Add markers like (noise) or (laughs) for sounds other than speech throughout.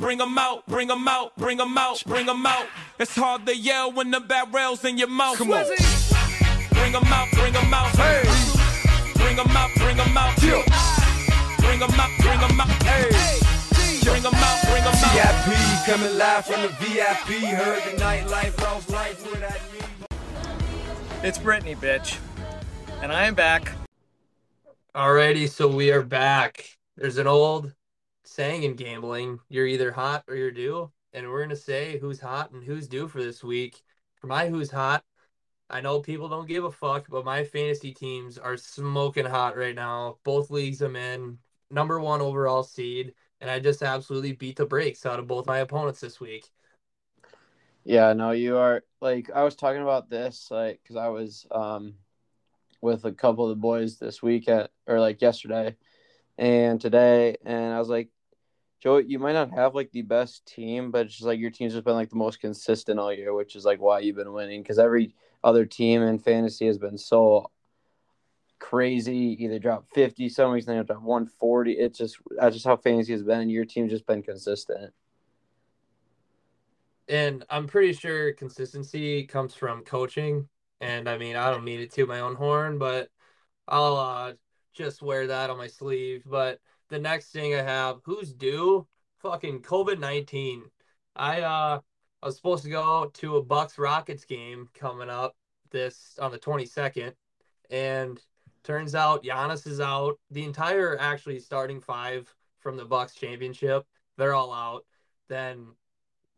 bring 'em out, bring 'em out, bring 'em out, bring 'em out. It's hard to yell when the barrel's in your mouth. Come on. Bring 'em out, bring 'em out. Hey. Bring 'em out, bring 'em out. Yeah. Bring 'em out, bring 'em out. Hey. Bring 'em out, bring 'em out. VIP coming live from the VIP. Heard the nightlife, lost life without me. It's Brittany, bitch. And I am back. Alrighty, so we are back. There's an old saying in gambling you're either hot or you're due. And we're going to say who's hot and who's due for this week. For my who's hot, I know people don't give a fuck, but my fantasy teams are smoking hot right now. Both leagues I'm in, number one overall seed. And I just absolutely beat the brakes out of both my opponents this week. Yeah, no, you are like I was talking about this like because I was um with a couple of the boys this week at or like yesterday and today, and I was like, Joe, you might not have like the best team, but it's just like your team's just been like the most consistent all year, which is like why you've been winning because every other team in fantasy has been so crazy. Either drop fifty some weeks, then drop one forty. It's just that's just how fantasy has been, and your team's just been consistent. And I'm pretty sure consistency comes from coaching. And I mean, I don't mean it to my own horn, but I'll uh, just wear that on my sleeve. But the next thing I have, who's due? Fucking COVID 19. I uh I was supposed to go to a Bucks Rockets game coming up this on the 22nd, and turns out Giannis is out. The entire actually starting five from the Bucks championship, they're all out. Then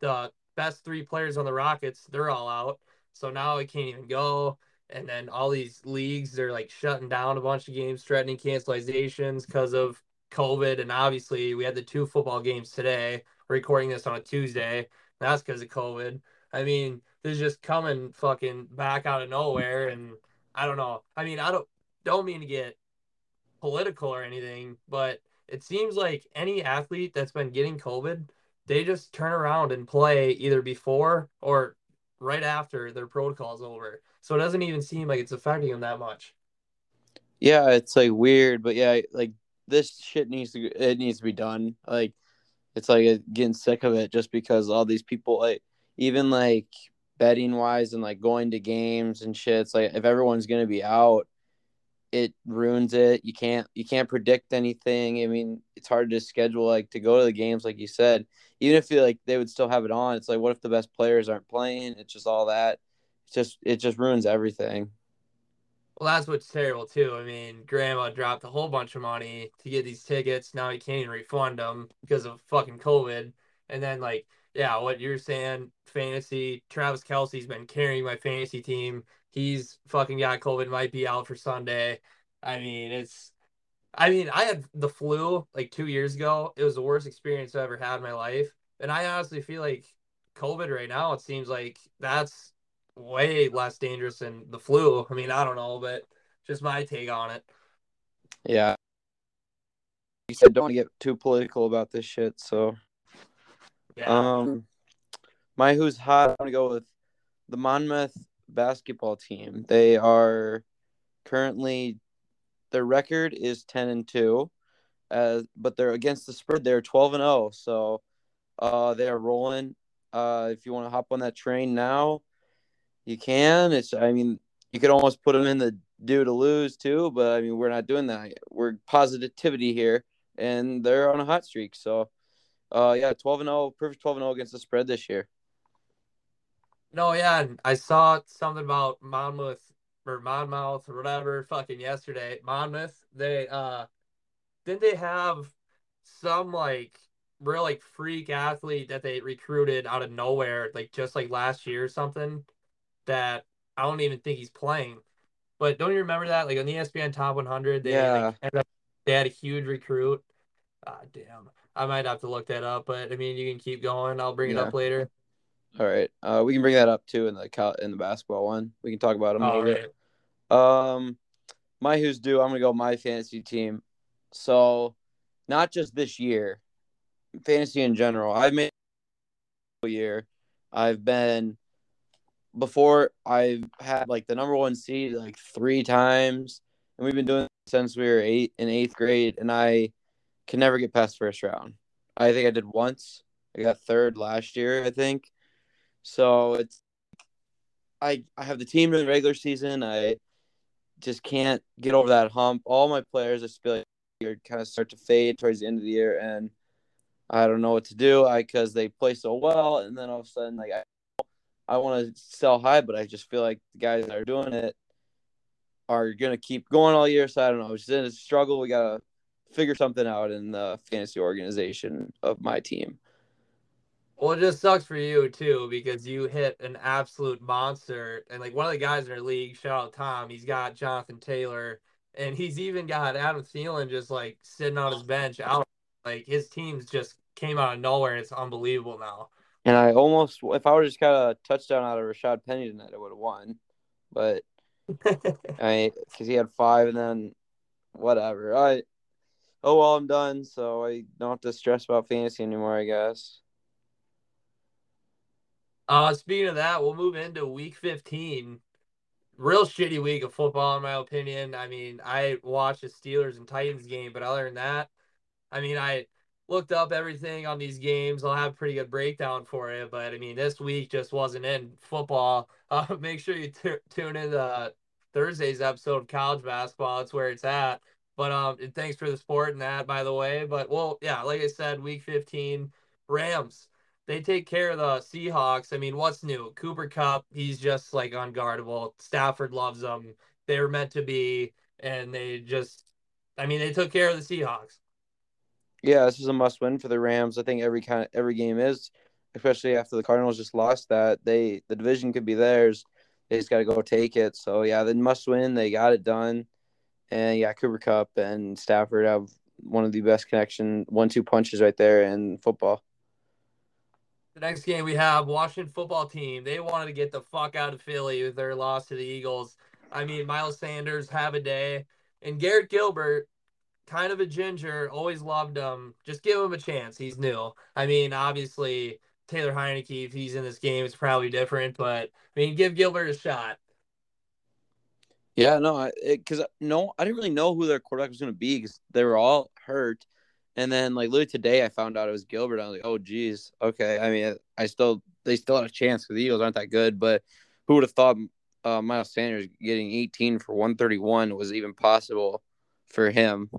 the best three players on the Rockets, they're all out. So now I can't even go. And then all these leagues, they're like shutting down a bunch of games, threatening cancelizations because of COVID. And obviously, we had the two football games today. Recording this on a Tuesday. That's because of COVID. I mean, this is just coming fucking back out of nowhere. And I don't know. I mean, I don't don't mean to get political or anything, but it seems like any athlete that's been getting COVID, they just turn around and play either before or right after their protocol's over. So it doesn't even seem like it's affecting them that much. Yeah, it's like weird, but yeah, like this shit needs to it needs to be done. Like it's like uh, getting sick of it just because all these people like even like betting wise and like going to games and shit. It's like if everyone's gonna be out, it ruins it. You can't you can't predict anything. I mean, it's hard to schedule like to go to the games, like you said. Even if you like they would still have it on, it's like what if the best players aren't playing? It's just all that. It's just it just ruins everything. Well, that's what's terrible too. I mean, Grandma dropped a whole bunch of money to get these tickets. Now he can't even refund them because of fucking COVID. And then, like, yeah, what you're saying, fantasy. Travis Kelce's been carrying my fantasy team. He's fucking got COVID. Might be out for Sunday. I mean, it's. I mean, I had the flu like two years ago. It was the worst experience I ever had in my life. And I honestly feel like COVID right now. It seems like that's way less dangerous than the flu. I mean, I don't know, but just my take on it. Yeah. You said don't get too political about this shit, so Yeah. um my who's hot, I'm gonna go with the Monmouth basketball team. They are currently their record is ten and two. Uh, but they're against the spread, they're twelve and zero. So uh they are rolling. Uh if you want to hop on that train now, you can. It's I mean, you could almost put them in the do to lose too, but I mean we're not doing that. We're positivity here and they're on a hot streak. So uh yeah, twelve and zero, perfect twelve and zero against the spread this year. no, yeah, and I saw something about Monmouth or Monmouth or whatever fucking yesterday. Monmouth, they uh didn't they have some like real like freak athlete that they recruited out of nowhere, like just like last year or something, that I don't even think he's playing. But don't you remember that? Like on the ESPN Top 100, they Yeah. like, ended up- they had a huge recruit. Ah, damn. I might have to look that up, but I mean, you can keep going. I'll bring it up later. All right. Uh we can bring that up too in the in the basketball one. We can talk about them a little right. Um my who's due, I'm gonna go my fantasy team. So not just this year, fantasy in general. I've made a year. I've been before I've had like the number one seed like three times, and we've been doing since we were eight in eighth grade, and I can never get past first round. I think I did once I got third last year, I think. So it's I I have the team in the regular season. I just can't get over that hump. All my players, I feel like, kind of start to fade towards the end of the year, and I don't know what to do. I because they play so well, and then all of a sudden, like I, I want to sell high, but I just feel like the guys that are doing it are gonna keep going all year. So I don't know. It's in a struggle. We gotta figure something out in the fantasy organization of my team. Well, it just sucks for you too because you hit an absolute monster, and like one of the guys in our league, shout out Tom, he's got Jonathan Taylor, and he's even got Adam Thielen just like sitting on his bench out. Like his teams just came out of nowhere, it's unbelievable now. And I almost, if I would just got a touchdown out of Rashad Penny tonight, I would have won. But (laughs) I, because he had five, and then whatever. I, oh well, I'm done, so I don't have to stress about fantasy anymore. I guess. Uh, speaking of that, we'll move into week 15. Real shitty week of football, in my opinion. I mean, I watched the Steelers and Titans game, but other than that, I mean, I looked up everything on these games. I'll have a pretty good breakdown for it, but I mean, this week just wasn't in football. (laughs) Uh, make sure you t- tune in to Thursday's episode of college basketball. That's where it's at. But um, thanks for the support and that, by the way. But well, yeah, like I said, week 15, Rams they take care of the Seahawks. I mean, what's new? Cooper Kupp, he's just like unguardable. Stafford loves them. They were meant to be, and they just, I mean, they took care of the Seahawks. Yeah, this is a must win for the Rams. I think every kind of every game is, especially after the Cardinals just lost that. They the division could be theirs. They just got to go take it. So yeah, they must win. They got it done, and yeah, Cooper Kupp and Stafford have one of the best connection one two punches right there in football. The next game we have Washington football team. They wanted to get the fuck out of Philly with their loss to the Eagles. I mean, Miles Sanders have a day, and Garrett Gilbert, kind of a ginger, always loved him. Just give him a chance. He's new. I mean, obviously Taylor Heinicke, if he's in this game, it's probably different. But I mean, give Gilbert a shot. Yeah, no, because no, I didn't really know who their quarterback was going to be because they were all hurt. And then like literally today, I found out it was Gilbert. I was like, oh geez, okay. I mean, I still they still had a chance because the Eagles aren't that good. But who would have thought uh, Miles Sanders getting 18 for 131 was even possible for him?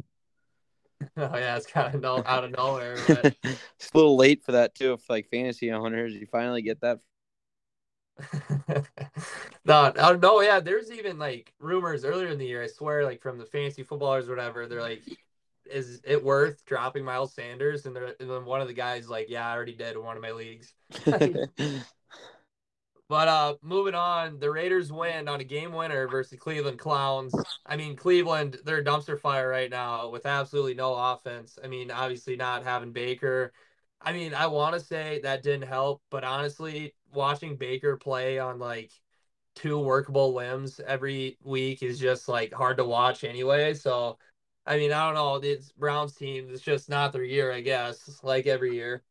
(laughs) Oh yeah, it's kind of no, out of nowhere. But... it's a little late for that too. If like fantasy owners, you finally get that. (laughs) no, no, yeah. There's even like rumors earlier in the year. I swear, like from the fantasy footballers, whatever. They're like, is it worth dropping Miles Sanders? And, and then one of the guys like, yeah, I already did in one of my leagues. (laughs) but uh, moving on, the Raiders win on a game winner versus Cleveland Clowns. I mean, Cleveland, they're a dumpster fire right now with absolutely no offense. I mean, obviously not having Baker. I mean, I want to say that didn't help, but honestly, watching Baker play on like two workable limbs every week is just like hard to watch anyway. So I mean, I don't know. It's Browns team. It's just not their year, I guess. Like every year.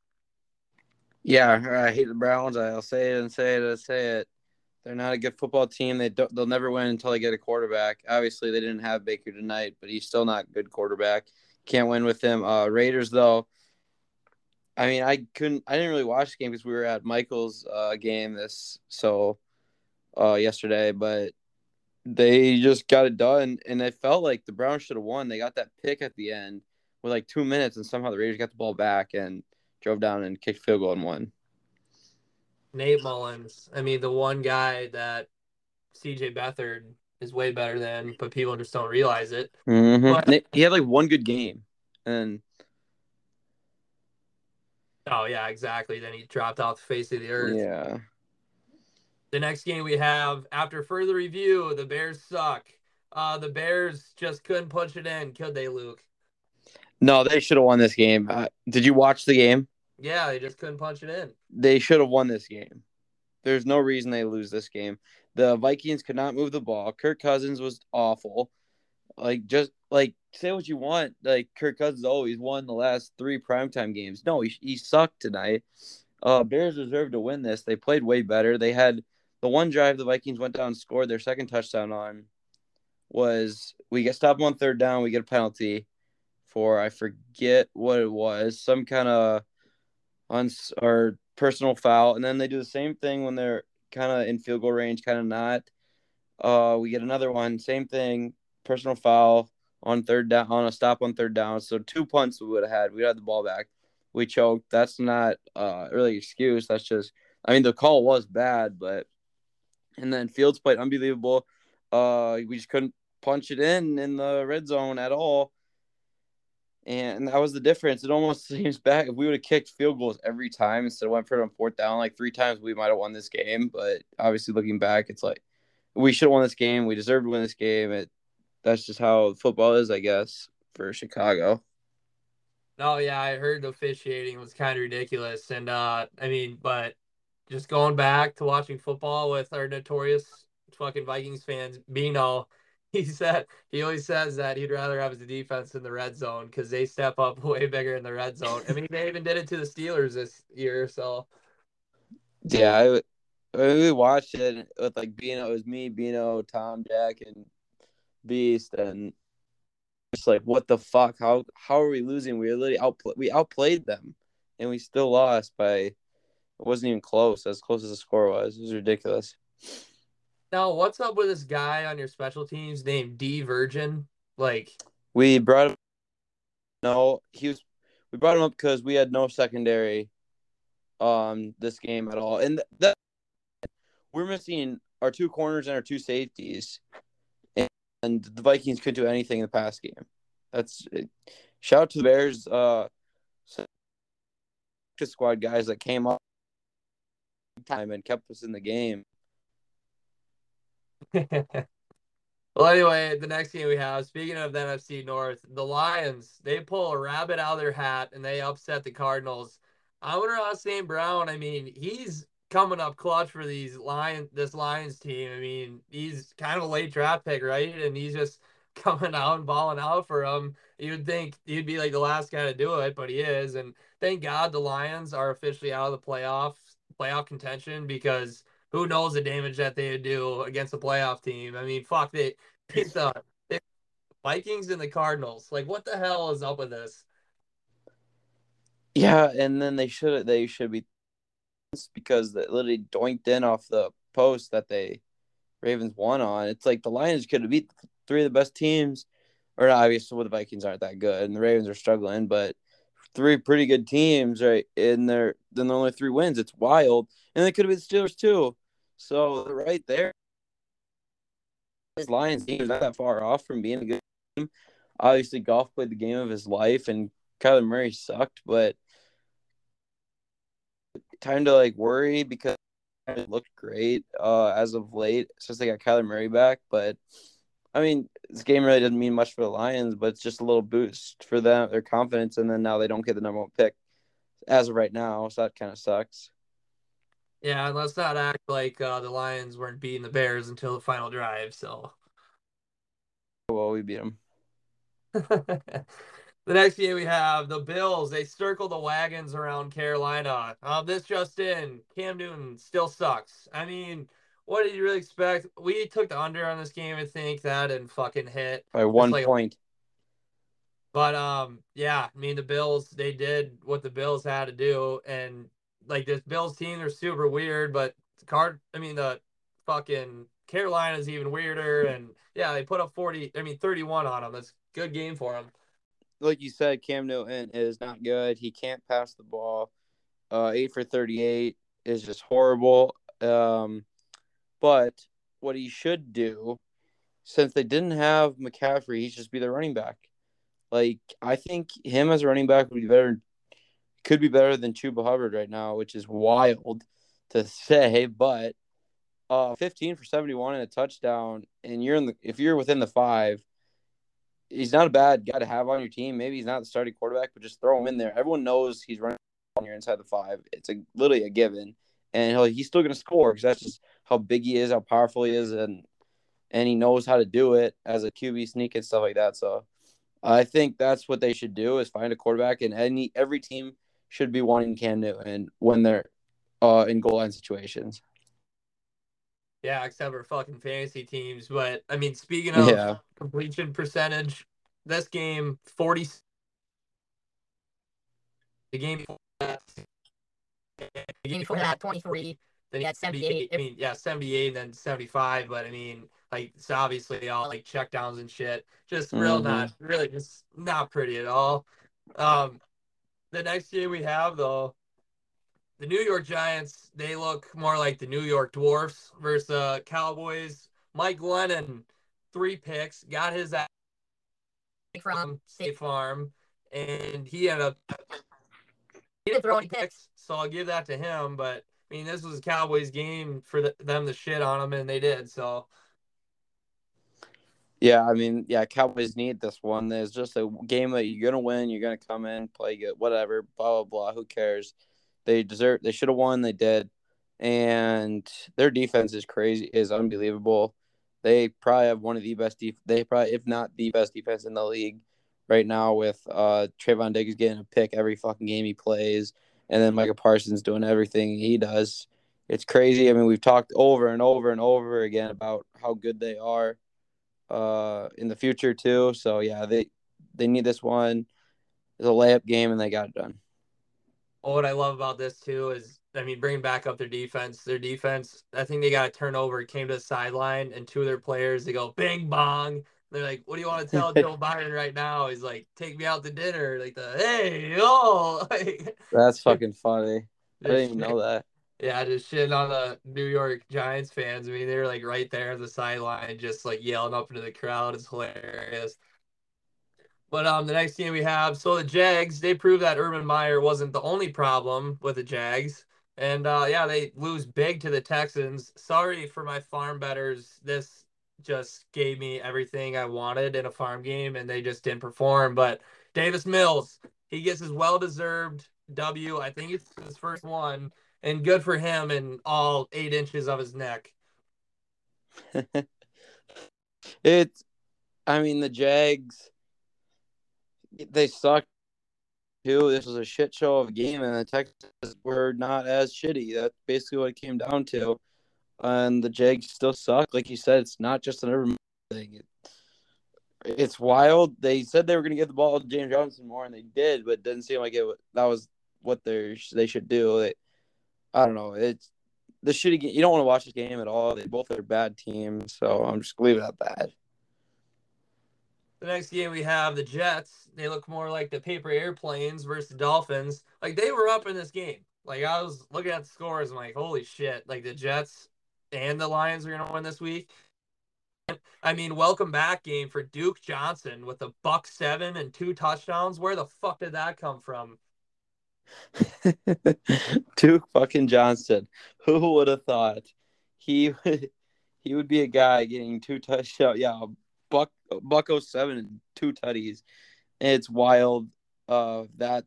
Yeah, I hate the Browns. I'll say it and say it and say it. They're not a good football team. They don't. They'll never win until they get a quarterback. Obviously, they didn't have Baker tonight, but he's still not a good quarterback. Can't win with him. Uh, Raiders though. I mean, I couldn't. I didn't really watch the game because we were at Michael's uh, game this so uh, yesterday. But they just got it done, and it felt like the Browns should have won. They got that pick at the end with like two minutes, and somehow the Raiders got the ball back and drove down and kicked field goal and won. Nate Mullens, I mean, the one guy that CJ Beathard is way better than, but people just don't realize it. Mm-hmm. But, he had like one good game, and oh yeah, exactly. Then he dropped off the face of the earth. Yeah. The next game we have, after further review, the Bears suck. Uh, the Bears just couldn't punch it in, could they, Luke? No, they should have won this game. Uh, did you watch the game? Yeah, they just couldn't punch it in. They should have won this game. There's no reason they lose this game. The Vikings could not move the ball. Kirk Cousins was awful. Like just like say what you want. Like Kirk Cousins always won the last three primetime games. No, he, he sucked tonight. Uh, Bears deserved to win this. They played way better. They had the one drive the Vikings went down scored their second touchdown on was we get stopped on third down, we get a penalty for I forget what it was, some kind of on or personal foul, and then they do the same thing when they're kind of in field goal range, kind of not. Uh, we get another one, same thing, personal foul on third down, on a stop on third down. So two punts we would have had. We had the ball back. We choked. That's not uh really excuse. That's just, I mean, the call was bad, but and then Fields played unbelievable. Uh, we just couldn't punch it in in the red zone at all. And that was the difference. It almost (laughs) seems back if we would have kicked field goals every time instead of went for it on fourth down like three times, we might have won this game. But obviously, looking back, it's like we should have won this game. We deserved to win this game. It that's just how football is, I guess, for Chicago. No, yeah, I heard officiating was kind of ridiculous, and uh, I mean, but just going back to watching football with our notorious fucking Vikings fans, Bino, (laughs) he said he always says that he'd rather have his defense in the red zone because they step up (laughs) way bigger in the red zone. I mean, they even did it to the Steelers this year, so. Yeah, I, we watched it with like Bino. It was me, Bino, Tom, Jack, and Beast, and just like what the fuck? How how are we losing? We literally we outplayed them, and we still lost by. It wasn't even close. As close as the score was, it was ridiculous. Now, what's up with this guy on your special teams named D Virgin? Like, we brought him. No, he was. We brought him up because we had no secondary, um, this game at all, and that we're missing our two corners and our two safeties, and, and the Vikings couldn't do anything in the past game. That's shout out to the Bears, uh, squad guys that came up time and kept us in the game. (laughs) well, anyway, the next game we have, speaking of the NFC North, the Lions, they pull a rabbit out of their hat and they upset the Cardinals. I wonder how St. Brown, I mean, he's coming up clutch for these Lions this Lions team. I mean, he's kind of a late draft pick, right? And he's just (laughs) coming out and balling out for them. You'd think he'd be like the last guy to do it, but he is. And thank God the Lions are officially out of the playoffs, playoff contention because who knows the damage that they would do against a playoff team. I mean, fuck, they beat the, Vikings and the Cardinals. Like, what the hell is up with this? Yeah, and then they should they should be because they literally doinked in off the post that they Ravens won on. It's like the Lions could have beat three of the best teams, or obviously well, the Vikings aren't that good and the Ravens are struggling, but three pretty good teams, right? In their then the only three wins. It's wild, and they could have been the Steelers too. So right there, this Lions team is not that far off from being a good team. Obviously, Goff played the game of his life, and Kyler Murray sucked, but time to like worry because it looked great uh, as of late since they got Kyler Murray back. But I mean, this game really doesn't mean much for the Lions, but it's just a little boost for them, their confidence, and then now they don't get the number one pick as of right now, so that kind of sucks. Yeah, and let's not act like uh, the Lions weren't beating the Bears until the final drive. So, well, we beat them. (laughs) the next game we have the Bills. They circle the wagons around Carolina. Uh, this just in: Cam Newton still sucks. I mean, what did you really expect? We took the under on this game. I think that and fucking hit by one like, point. But um, yeah, I mean the Bills. They did what the Bills had to do, and like this Bills team, they're super weird, but card I mean the fucking Carolina's even weirder and yeah, they put up 40 I mean 31 on them. That's good game for them. Like you said, Cam Newton is not good. He can't pass the ball. Uh 8 for 38 is just horrible. Um but what he should do since they didn't have McCaffrey, he should just be their running back. Like I think him as a running back would be better could be better than Chuba Hubbard right now, which is wild to say, but uh 15 for 71 and a touchdown and you're in the if you're within the 5 he's not a bad guy to have on your team. Maybe he's not the starting quarterback, but just throw him in there. Everyone knows he's running on your inside the 5. It's a literally a given. And he's still going to score because that's just how big he is, how powerful he is and and he knows how to do it as a QB sneak and stuff like that. So I think that's what they should do is find a quarterback and any every team should be wanting Cam Newton when they're uh, in goal line situations. Yeah, except for fucking fantasy teams. But I mean, speaking of yeah. completion percentage, this game forty. The game The game before that, 23. Then he had 78. I mean, yeah, 78 and then 75. But I mean, like it's obviously all like checkdowns and shit. Just real Mhm. not really just not pretty at all. Um, the next game we have though, the New York Giants. They look more like the New York Dwarfs versus uh, Cowboys. Mike Glennon, three picks, got his ass from State Farm, and he ended up he didn't throw any picks, so I'll give that to him. But I mean, this was a Cowboys game for the, them to shit on him, and they did. So Yeah, I mean, yeah, Cowboys need this one. There's just a game that you're gonna win. You're gonna come in, play good, whatever, blah blah blah. Who cares? They deserve. They should have won. They did, and their defense is crazy. Is unbelievable. They probably have one of the best. Def- they probably, if not the best defense in the league right now. With uh Trevon Diggs getting a pick every fucking game he plays, and then Micah Parsons doing everything he does. It's crazy. I mean, we've talked over and over and over again about how good they are uh in the future too. So yeah, they they need this one. It's a layup game and they got it done. Well, what I love about this too is, I mean, bringing back up their defense. Their defense, I think they got a turnover. Came to the sideline, and two of their players, they go bing bong. They're like, "What do you want to tell (laughs) Joe Biden right now?" He's like, "Take me out to dinner." Like the hey oh, like, (laughs) That's fucking funny. I didn't even know that. Yeah, just shitting on the New York Giants fans. I mean, they're like right there on the sideline, just like yelling up into the crowd. It's hilarious. But um, the next team we have, so the Jags, they proved that Urban Meyer wasn't the only problem with the Jags. And uh, yeah, they lose big to the Texans. Sorry for my farm betters. This just gave me everything I wanted in a farm game, and they just didn't perform. But Davis Mills, he gets his well-deserved W. I think it's his first one, and good for him and all eight inches of his neck. (laughs) It's I mean the Jags they suck too. This was a shit show of a game and the Texans were not as shitty. That's basically what it came down to. And the Jags still suck. Like you said, it's not just an urban thing. It, it's wild. They said they were going to get the ball to James Robinson more, and they did, but it didn't seem like it. That was what they they should do. They, I don't know. It's the shitty game. You don't want to watch this game at all. They both are bad teams, so I'm just leaving it at that. The next game we have the Jets. They look more like the paper airplanes versus the Dolphins. Like they were up in this game. Like I was looking at the scores, I'm like, holy shit! Like the Jets and the Lions are gonna win this week. I mean, welcome back game for Duke Johnson with a buck seven and two touchdowns. Where the fuck did that come from? (laughs) Duke fucking Johnson. Who would have thought he would he would be a guy getting two touchdowns? (laughs) Yeah, buck buck 07 and two tutties. It's wild. Uh, that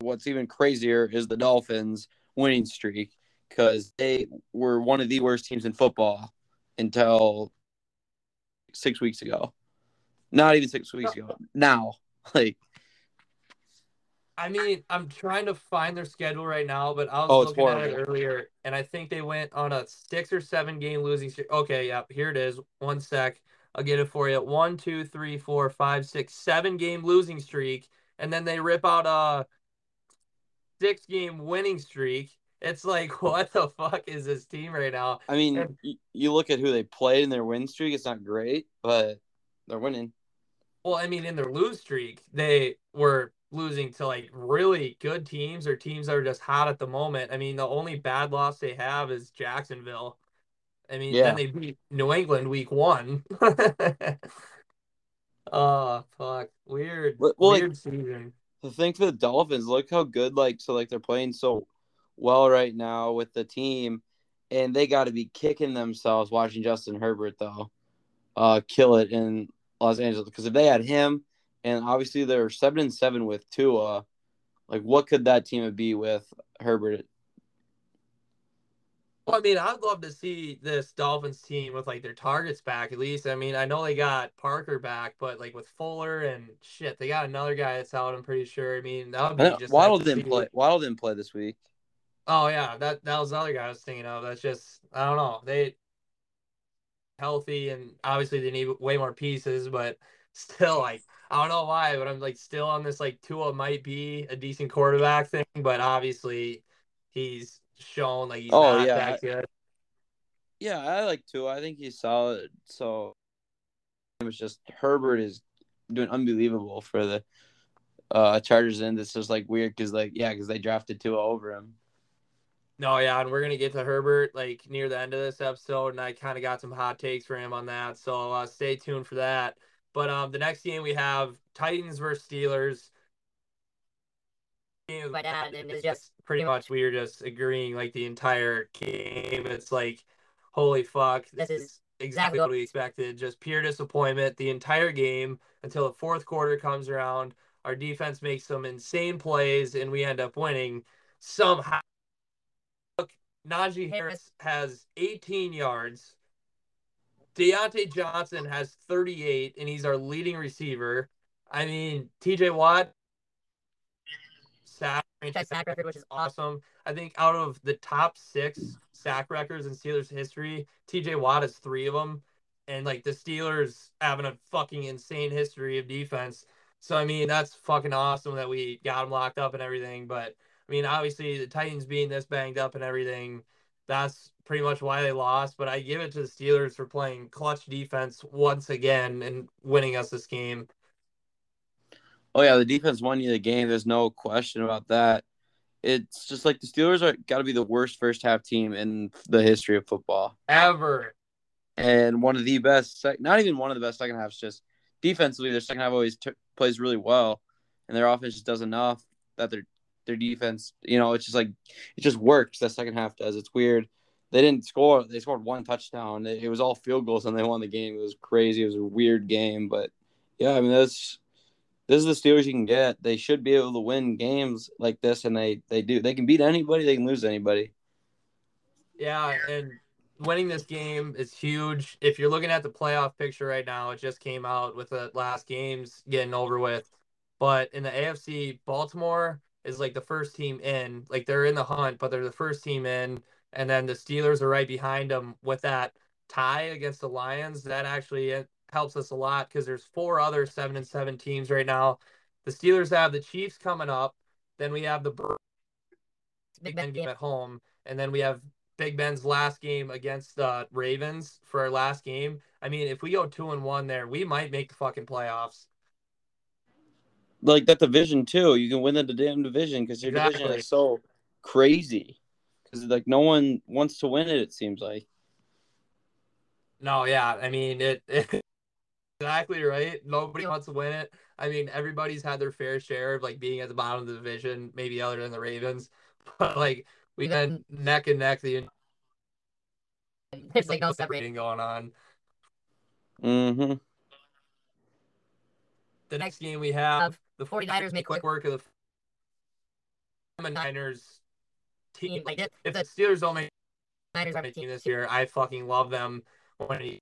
what's even crazier is the Dolphins winning streak because they were one of the worst teams in football until six weeks ago. Not even six weeks ago. Now, (laughs) like I mean, I'm trying to find their schedule right now, but I was Oh, looking at it earlier, and I think they went on a six or seven game losing streak. Okay, yeah, here it is. One sec. I'll get it for you. One, two, three, four, five, six, seven game losing streak, and then they rip out a six game winning streak. It's like, (laughs) what the fuck is this team right now? I mean, And- you look at who they played in their win streak. It's not great, but they're winning. Well, I mean, in their lose streak, they were losing to like really good teams or teams that are just hot at the moment. I mean, the only bad loss they have is Jacksonville. I mean, Yeah. then they beat New England week one. (laughs) oh fuck, weird, Well, well, like- weird season. The thing for the Dolphins, look how good like so like they're playing so well right now with the team, and they got to be kicking themselves watching Justin Herbert though, uh, kill it in Los Angeles because if they had him, and obviously they're seven and seven with Tua, like what could that team be with Herbert? Well, I mean, I'd love to see this Dolphins team with like their targets back at least. I mean, I know they got Parker back, but like with Fuller and shit, they got another guy that's out. I'm pretty sure. I mean, that would be just Waddle nice didn't play. Waddle didn't play this week. Oh yeah, that that was the other guy I was thinking of. That's just I don't know. They healthy and obviously they need way more pieces, but still like I don't know why, but I'm like still on this like Tua might be a decent quarterback thing, but obviously he's shown like he's Oh, not yeah, that good. Yeah, I like Tua. I think he's solid. So it was just Herbert is doing unbelievable for the uh Chargers, and it's just like weird because like yeah, because they drafted Tua over him. No, yeah, and we're gonna get to Herbert like near the end of this episode, and I kind of got some hot takes for him on that, so uh, stay tuned for that. But um, the next game we have Titans versus Steelers. Game My dad and it's just pretty much we were just agreeing like the entire game. It's like, holy fuck, this This is is exactly what we expected. Just pure disappointment the entire game until the fourth quarter comes around. Our defense makes some insane plays, and we end up winning somehow. Look, Najee Harris has 18 yards. Diontae Johnson has 38, and he's our leading receiver. I mean, TJ Watt, sack, franchise sack record, which is awesome. I think out of the top six sack records in Steelers history, TJ Watt has three of them. And like the Steelers having a fucking insane history of defense. So, I mean, that's fucking awesome that we got them locked up and everything. But, I mean, obviously, the Titans being this banged up and everything, that's pretty much why they lost. But I give it to the Steelers for playing clutch defense once again and winning us this game. Oh yeah, the defense won you the game. There's no question about that. It's just like the Steelers are got to be the worst first half team in the history of football, Ever. and one of the best. Sec- not even one of the best second halves. Just defensively, their second half always t- plays really well, and their offense just does enough that their their defense, you know, it's just like it just works. That second half does. It's weird. They didn't score. They scored one touchdown. It, was all field goals, and they won the game. It was crazy. It was a weird game, but yeah, I mean that's this is the Steelers you can get. They should be able to win games like this, and they they do. They can beat anybody. They can lose anybody. Yeah, and winning this game is huge. If you're looking at the playoff picture right now, it just came out with the last games getting over with. But in the AFC, Baltimore is like the first team in. Like they're in the hunt, but they're the first team in. And then the Steelers are right behind them with that tie against the Lions. That actually uh, helps us a lot because there's four other seven and seven teams right now. The Steelers have the Chiefs coming up. Then we have the Big Ben game. at home, and then we have Big Ben's last game against the Ravens for our last game. I mean, if we go two and one there, we might make the fucking playoffs. Like that division too. You can win the damn division because your division is so crazy. Because like no one wants to win it. It seems like. No, yeah, I mean it. (laughs) exactly right. Nobody wants to win it. I mean, everybody's had their fair share of like being at the bottom of the division, maybe other than the Ravens, (laughs) but like we had neck and neck the There's like no separating. separating going on. Mm-hmm. The next game we have the 49ers make quick work of the Niners team. Like if if the Steelers don't make Niners are my team team this year. I fucking love them. When he,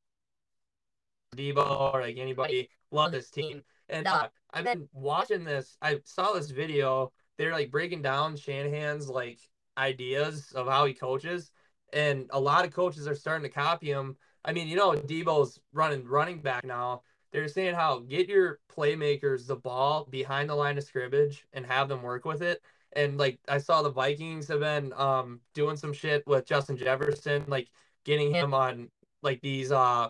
Deebo or like anybody, love this team. And uh, I've been watching this. I saw this video. They're like breaking down Shanahan's like ideas of how he coaches, and a lot of coaches are starting to copy him. I mean, you know, Deebo's running running back now. They're saying how get your playmakers the ball behind the line of scrimmage and have them work with it. And like I saw the Vikings have been um doing some shit with Justin Jefferson, like getting him on like these uh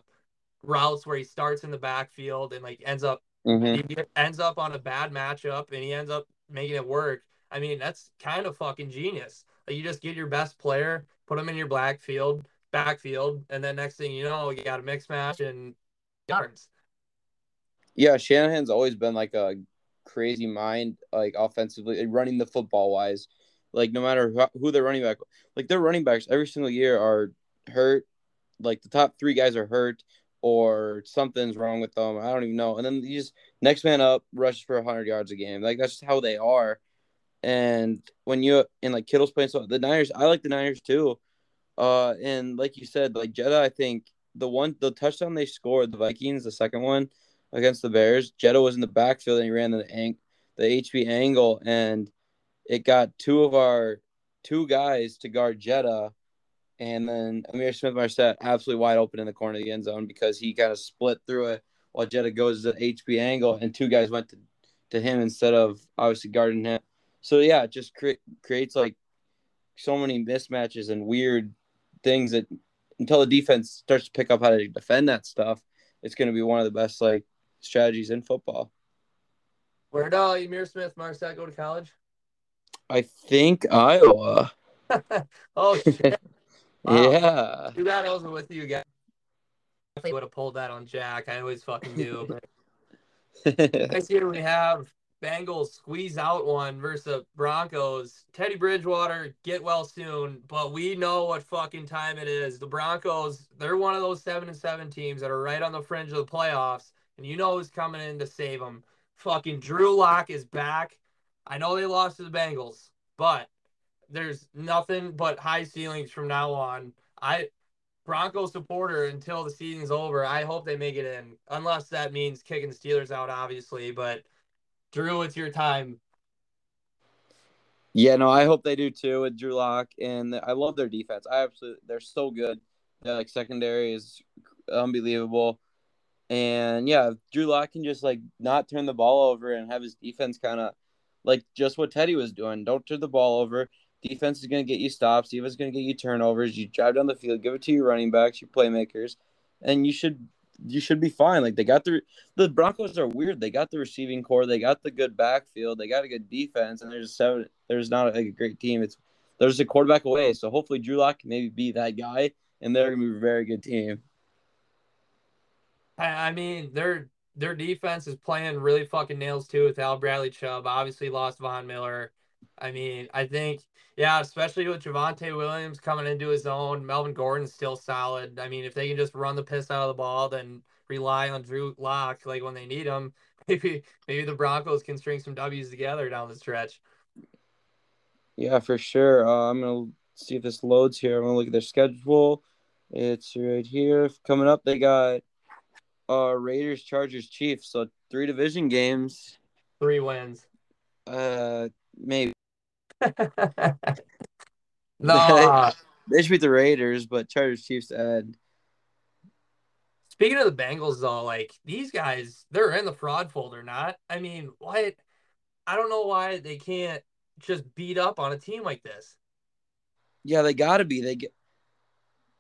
routes where he starts in the backfield and like ends up Mm-hmm. he ends up on a bad matchup and he ends up making it work. I mean, that's kind of fucking genius. Like you just get your best player, put him in your black field, backfield, and then next thing you know, you got a mix match and yards. Yeah, Shanahan's always been like a crazy mind, like offensively, running the football wise. Like no matter who, who their running back, like their running backs every single year are hurt. Like the top three guys are hurt, or something's wrong with them. I don't even know. And then you just next man up rushes for hundred yards a game. Like that's just how they are. And when you and like Kittle's playing so the Niners, I like the Niners too. Uh, and like you said, like Jetta, I think the one the touchdown they scored, the Vikings, the second one against the Bears, Jetta was in the backfield and he ran the ang- the HB angle and it got two of our two guys to guard Jetta. And then Ihmir Smith-Marsette absolutely wide open in the corner of the end zone because he kind of split through it while Jetta goes to the HB angle, and two guys went to, to him instead of obviously guarding him. So yeah, it just cre- creates like so many mismatches and weird things that until the defense starts to pick up how to defend that stuff, it's going to be one of the best like strategies in football. Where'd uh, Ihmir Smith-Marsette go to college? I think Iowa. (laughs) oh shit! (laughs) Wow. Yeah. Too bad I wasn't with you guys. I would have pulled that on Jack. I always fucking do. (laughs) Next year we have Bengals squeeze out one versus Broncos. Teddy Bridgewater, get well soon. But we know what fucking time it is. The Broncos, they're one of those seven and seven teams that are right on the fringe of the playoffs, and you know who's coming in to save them. Fucking Drew Lock is back. I know they lost to the Bengals, but there's nothing but high ceilings from now on. I Bronco supporter until the season's over. I hope they make it in, unless that means kicking Steelers out, obviously. But Drew, it's your time. Yeah, no, I hope they do too with Drew Lock, and I love their defense. I absolutely, they're so good. Their like secondary is unbelievable, and yeah, Drew Lock can just like not turn the ball over and have his defense kind of like just what Teddy was doing. Don't turn the ball over. Defense is going to get you stops. Defense is going to get you turnovers. You drive down the field, give it to your running backs, your playmakers, and you should you should be fine. Like they got the the Broncos are weird. They got the receiving core. They got the good backfield. They got a good defense, and there's seven. There's not a, a great team. It's there's a quarterback away. So hopefully Drew Lock can maybe be that guy, and they're gonna be a very good team. I, mean, their their defense is playing really fucking nails too without Bradley Chubb. Obviously lost Von Miller. I mean, I think yeah, especially with Javonte Williams coming into his own. Melvin Gordon's still solid. I mean, if they can just run the piss out of the ball, then rely on Drew Lock like when they need him. (laughs) Maybe maybe the Broncos can string some W's together down the stretch. Yeah, for sure. Uh, I'm gonna see if this loads here. I'm gonna look at their schedule. It's right here. Coming up, they got uh Raiders, Chargers, Chiefs. So three division games. Three wins. Uh, maybe (laughs) no. (laughs) they should beat the Raiders, but Chargers, Chiefs, and Speaking of the Bengals, though, like these guys, they're in the fraud folder, not? I mean, what? I don't know why they can't just beat up on a team like this. yeah, they got to be. They get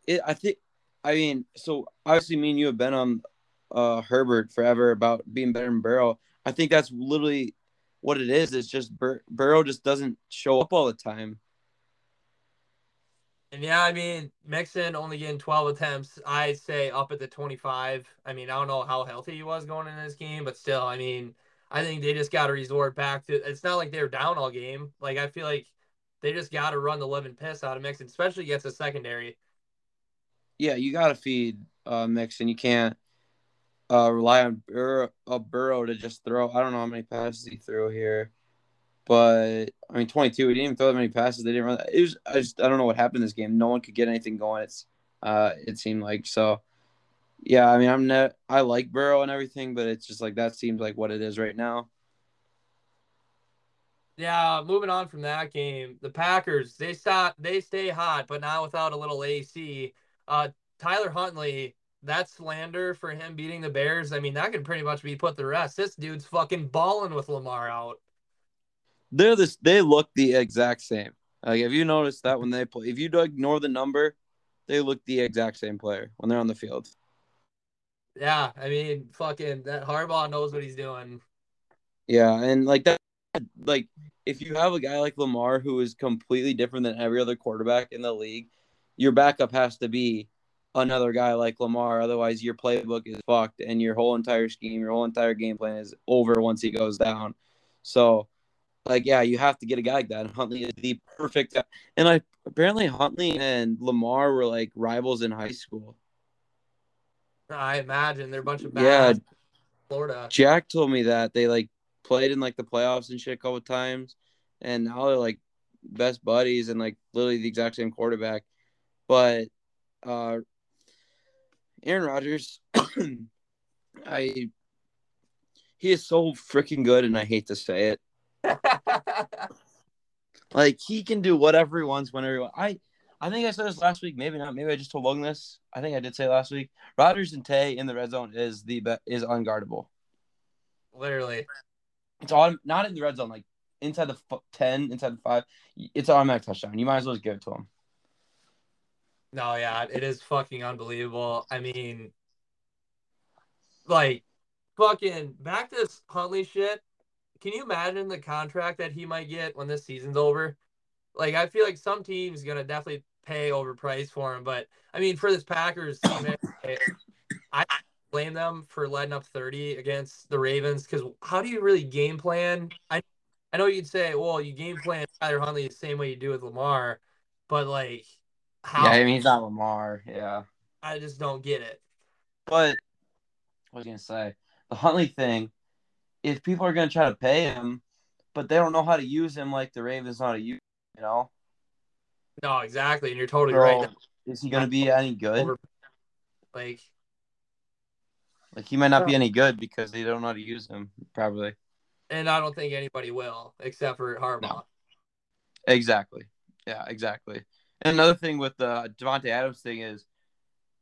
it. I think. I mean, so obviously, me and you have been on uh Herbert forever about being better than Burrow. I think that's literally what it is. It's just Bur- Burrow just doesn't show up all the time. And yeah, I mean, Mixon only getting 12 attempts. I'd say up at the 25. I mean, I don't know how healthy he was going into this game, but still, I mean, I think they just got to resort back to it's not like they were down all game. Like, I feel like they just got to run the living piss out of Mixon, especially against the secondary. Yeah, you got to feed uh, Mixon. You can't uh, rely on Burrow, uh, Burrow to just throw. I don't know how many passes he threw here, but I mean, 22. He didn't even throw that many passes. They didn't run. It was. I just. I don't know what happened in this game. No one could get anything going. It's. Uh, it seemed like so. Yeah, I mean, I'm not. I like Burrow and everything, but it's just like that seems like what it is right now. Yeah, moving on from that game, the Packers they stop they stay hot, but not without a little AC. Uh, Tyler Huntley, that slander for him beating the Bears, I mean that could pretty much be put the rest. This dude's fucking balling with Lamar out. They're this. They look the exact same. Like, have you noticed that when they play? If you ignore the number, they look the exact same player when they're on the field. Yeah, I mean, fucking that Harbaugh knows what he's doing. Yeah, and like that, like if you have a guy like Lamar who is completely different than every other quarterback in the league, your backup has to be another guy like Lamar. Otherwise, your playbook is fucked, and your whole entire scheme, your whole entire game plan is over once he goes down. So, like, yeah, you have to get a guy like that. And Huntley is the perfect. guy. And like, apparently, Huntley and Lamar were like rivals in high school. I imagine they're a bunch of bad Yeah, Florida. Jack told me that they like played in like the playoffs and shit a couple times, and now they're like best buddies and like literally the exact same quarterback. But uh Aaron Rodgers, (coughs) I he is so freaking good, and I hate to say it. (laughs) Like he can do whatever he wants whenever he wants. I I think I said this last week. Maybe not. Maybe I just told Logan this. I think I did say last week. Rodgers and Tay in the red zone is the be- is unguardable. Literally. It's all not in the red zone, like inside the f- ten, inside the five. It's automatic touchdown. You might as well just give it to him. No, yeah, it is fucking unbelievable. I mean, like, fucking back to this Huntley shit. Can you imagine the contract that he might get when this season's over? Like, I feel like some teams are gonna definitely pay overpriced for him, but I mean, for this Packers team, (coughs) I blame them for letting up 30 against the Ravens because how do you really game plan? I I know you'd say, well, you game plan Tyler Huntley the same way you do with Lamar, but like, how? Yeah, I mean he's not Lamar. Yeah, I just don't get it. but what was I gonna say? The Huntley thing. If people are gonna try to pay him, but they don't know how to use him like the Ravens know how to use, you know. No, exactly, and you're totally So, right. is he gonna be any good? Like, Like he might not be any good because they don't know how to use him probably. and I don't think anybody will except for Harbaugh. No. Exactly. Yeah, exactly. And another thing with uh, the Davante Adams thing is,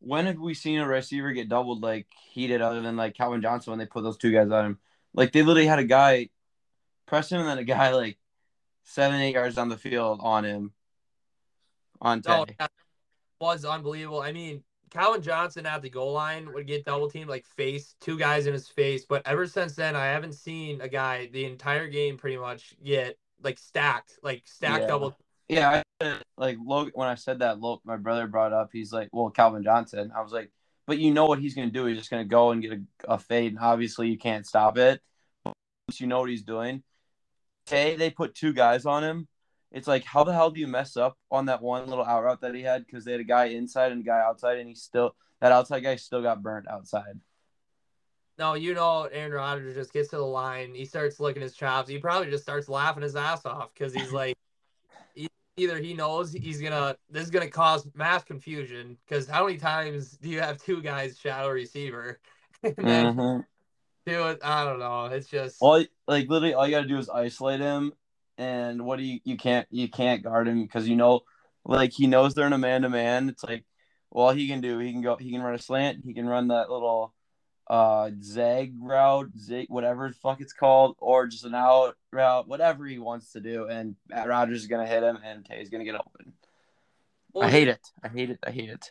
when have we seen a receiver get doubled like he did, other than like Calvin Johnson when they put those two guys on him? Like they literally had a guy press him and then a guy like seven, eight yards down the field on him. On oh, Tay. that was unbelievable. I mean, Calvin Johnson at the goal line would get double teamed, like face two guys in his face. But ever since then, I haven't seen a guy the entire game pretty much get like stacked, like stacked Yeah. double. Yeah, I, like Logan. When I said that, Lo, my brother brought up. He's like, "Well, Calvin Johnson." I was like, "But you know what he's going to do? He's just going to go and get a, a fade, and obviously you can't stop it. Once you know what he's doing." Okay, they put two guys on him. It's like, how the hell do you mess up on that one little out route that he had? Because they had a guy inside and a guy outside, and he still that outside guy still got burnt outside. No, you know, Aaron Rodgers just gets to the line. He starts licking his chops. He probably just starts laughing his ass off because he's (laughs) like, either he knows he's gonna this is gonna cause mass confusion. Because how many times do you have two guys shadow receiver? (laughs) and then Mhm. do it. I don't know. It's just All like literally all you gotta do is isolate him, and what do you you can't you can't guard him because you know like he knows they're in a man to man. It's like well he can do he can go he can run a slant he can run that little uh zag route zig whatever the fuck it's called or just an out route whatever he wants to do and Matt Rogers is gonna hit him and Tay's gonna get open. Well, I hate it. I hate it. I hate it.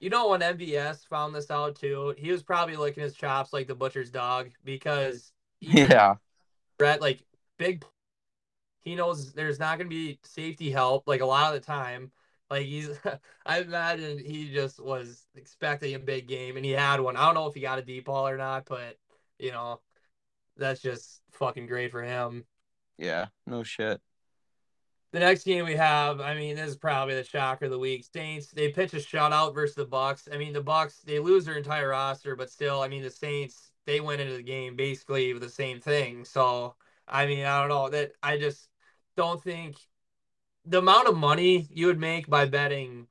You know when MVS found this out too, he was probably licking his chops like the butcher's dog because (laughs) Yeah. Brett, like big. He knows there's not going to be safety help like a lot of the time. Like he's, (laughs) I imagine he just was expecting a big game and he had one. I don't know if he got a deep ball or not, but you know, that's just fucking great for him. Yeah. No shit. The next game we have, I mean, this is probably the shocker of the week. Saints, they pitch a shutout versus the Bucks. I mean, the Bucks, they lose their entire roster, but still, I mean, the Saints, they went into the game basically with the same thing. So, I mean, I don't know that I just don't think the amount of money you would make by betting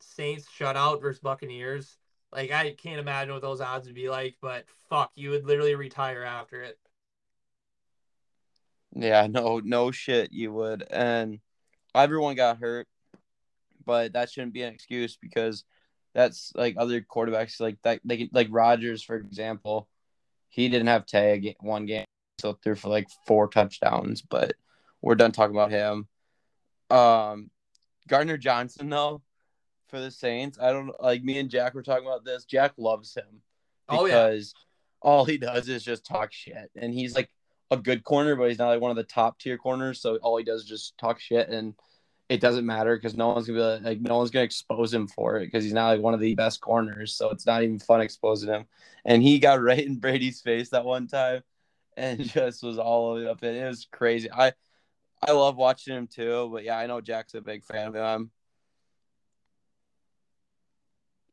Saints shutout versus Buccaneers, like I can't imagine what those odds would be like, but fuck, you would literally retire after it. Yeah, no, no shit, you would. And everyone got hurt, but that shouldn't be an excuse because that's like other quarterbacks, like that, like like Rodgers, for example. He didn't have tag one game, so threw for like four touchdowns. But we're done talking about him. Um, Gardner Johnson though, for the Saints, I don't like. Me and Jack were talking about this. Jack loves him Oh, yeah. because all he does is just talk shit, and he's like a good corner, but he's not like one of the top tier corners. So all he does is just talk shit, and it doesn't matter because no one's gonna be like, like no one's gonna expose him for it because he's not like one of the best corners. So it's not even fun exposing him. And he got (laughs) right in Brady's face that one time, and (laughs) just was all up it. It was crazy. I I love watching him too, but yeah, I know Jack's a big fan of him.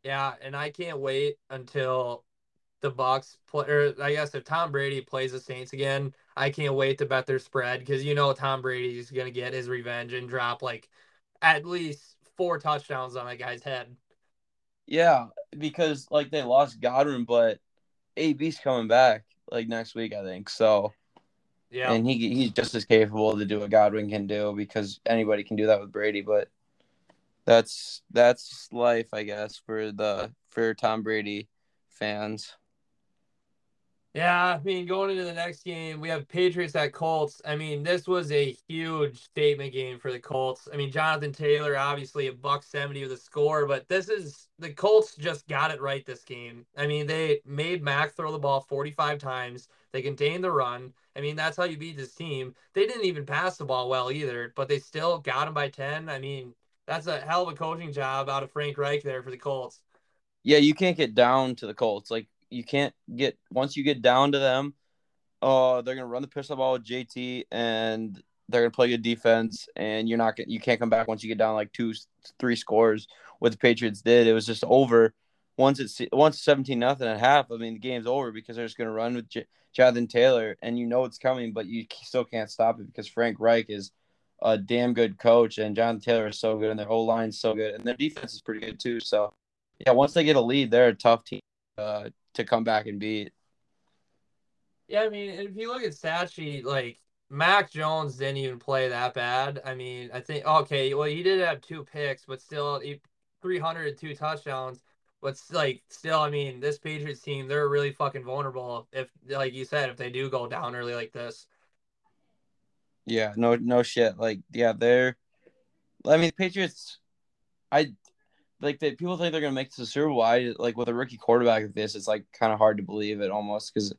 Yeah, and I can't wait until the Bucks play. Or I guess if Tom Brady plays the Saints again, I can't wait to bet their spread because you know Tom Brady's gonna get his revenge and drop like at least four touchdowns on that guy's head. Yeah, because like they lost Godwin, but AB's coming back like next week, I think. So Yeah, and he he's just as capable to do what Godwin can do because anybody can do that with Brady. But That's that's life, I guess, for the for Tom Brady fans. Yeah, I mean, going into the next game, we have Patriots at Colts. I mean, this was a huge statement game for the Colts. I mean, Jonathan Taylor, obviously a buck 70 with a score, but this is the Colts just got it right this game. I mean, they made Mac throw the ball 45 times. They contained the run. I mean, that's how you beat this team. They didn't even pass the ball well either, but they still got him by 10. I mean, that's a hell of a coaching job out of Frank Reich there for the Colts. Yeah, you can't get down to the Colts. Like you can't get once you get down to them. Oh, they're gonna run the pistol ball with JT, and they're gonna play good defense, and you're not gonna you can't come back once you get down like two, three scores. What the Patriots did, it was just over. Once it's once seventeen nothing at half, I mean the game's over because they're just gonna run with J- Jonathan Taylor, and you know it's coming, but you still can't stop it because Frank Reich is a damn good coach, and Jonathan Taylor is so good, and their whole line's so good, and their defense is pretty good too. So, yeah, once they get a lead, they're a tough team uh, to come back and beat. Yeah, I mean, if you look at stat like Mac Jones didn't even play that bad. I mean, I think okay, well he did have two picks, but still he, 302 touchdowns. But like still, I mean, this Patriots team, they're really fucking vulnerable if like you said, if they do go down early like this. Yeah, no, no shit. Like, yeah, they're. I mean, Patriots. I like that. People think they're gonna make a Super Bowl. I like with a rookie quarterback like this. It's like kind of hard to believe it almost because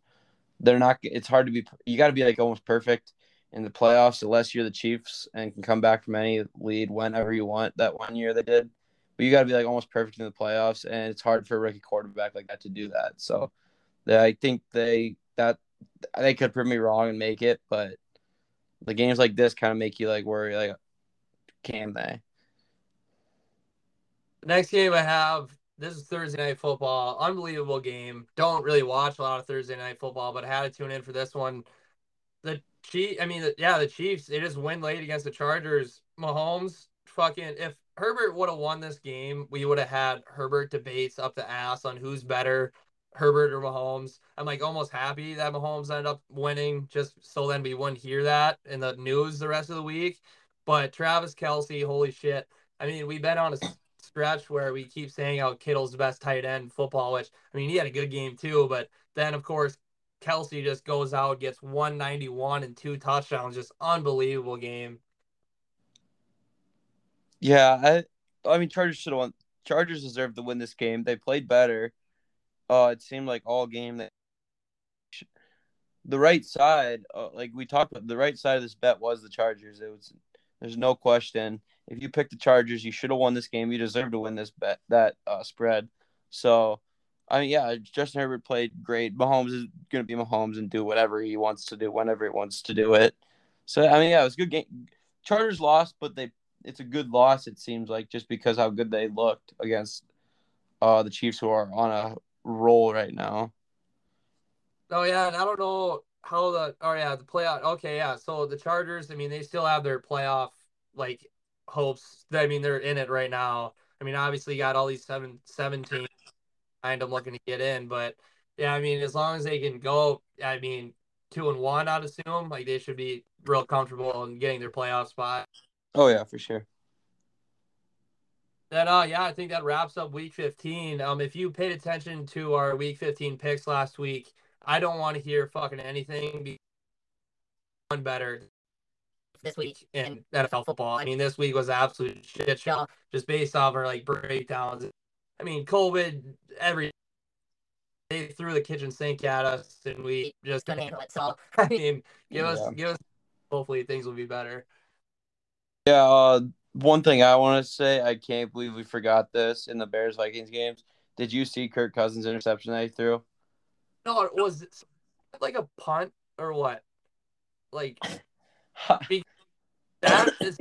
they're not. It's hard to be. You got to be like almost perfect in the playoffs unless you're the Chiefs and can come back from any lead whenever you want. That one year they did, but you got to be like almost perfect in the playoffs, and it's hard for a rookie quarterback like that to do that. So, I think they that they could prove me wrong and make it, but the games like this kind of make you like worry like can they? The next game i have this is thursday night football. Unbelievable game. Don't really watch a lot of thursday night football but i had to tune in for this one. The chief i mean yeah the chiefs they just win late against the chargers. Mahomes fucking if herbert would have won this game we would have had herbert debates up the ass on who's better Herbert or Mahomes. I'm like almost happy that Mahomes ended up winning just so then we wouldn't hear that in the news the rest of the week. But Travis Kelce, holy shit. I mean, we've been on a stretch where we keep saying how Kittle's the best tight end football, which I mean, he had a good game too. But then, of course, Kelce just goes out, gets 191 and two touchdowns. Just unbelievable game. Yeah, I, I mean, Chargers should have won. Chargers deserved to win this game. They played better. Uh, it seemed like all game that the right side, uh, like we talked about, the right side of this bet was the Chargers. It was there's no question. If you picked the Chargers, you should have won this game. You deserve to win this bet that uh, spread. So, I mean, yeah, Justin Herbert played great. Mahomes is to be Mahomes and do whatever he wants to do whenever he wants to do it. So, I mean, yeah, it was a good game. Chargers lost, but they it's a good loss. It seems like just because how good they looked against uh, the Chiefs, who are on a roll right now. Oh yeah, and I don't know how the oh yeah the playoff. Okay, yeah. So the Chargers, I mean, they still have their playoff like hopes. I mean, they're in it right now. I mean, obviously, got all these seven seven teams behind looking to get in, but yeah, I mean, as long as they can go, I mean, two and one, I'd assume like they should be real comfortable in getting their playoff spot. Oh yeah, for sure. Then, uh, yeah, I think that wraps up week 15. Um, if you paid attention to our week 15 picks last week, I don't want to hear fucking anything. One better this week in NFL football. I mean, this week was absolute shit show just based off our like breakdowns. I mean, COVID, every they threw the kitchen sink at us, and we just couldn't handle it. So (laughs) I mean, give us, give us. Hopefully, things will be better. Yeah, uh, one thing I want to say, I can't believe we forgot this in the Bears Vikings games. Did you see Kirk Cousins' interception that he threw? No, it was like a punt or what? Like (laughs) that is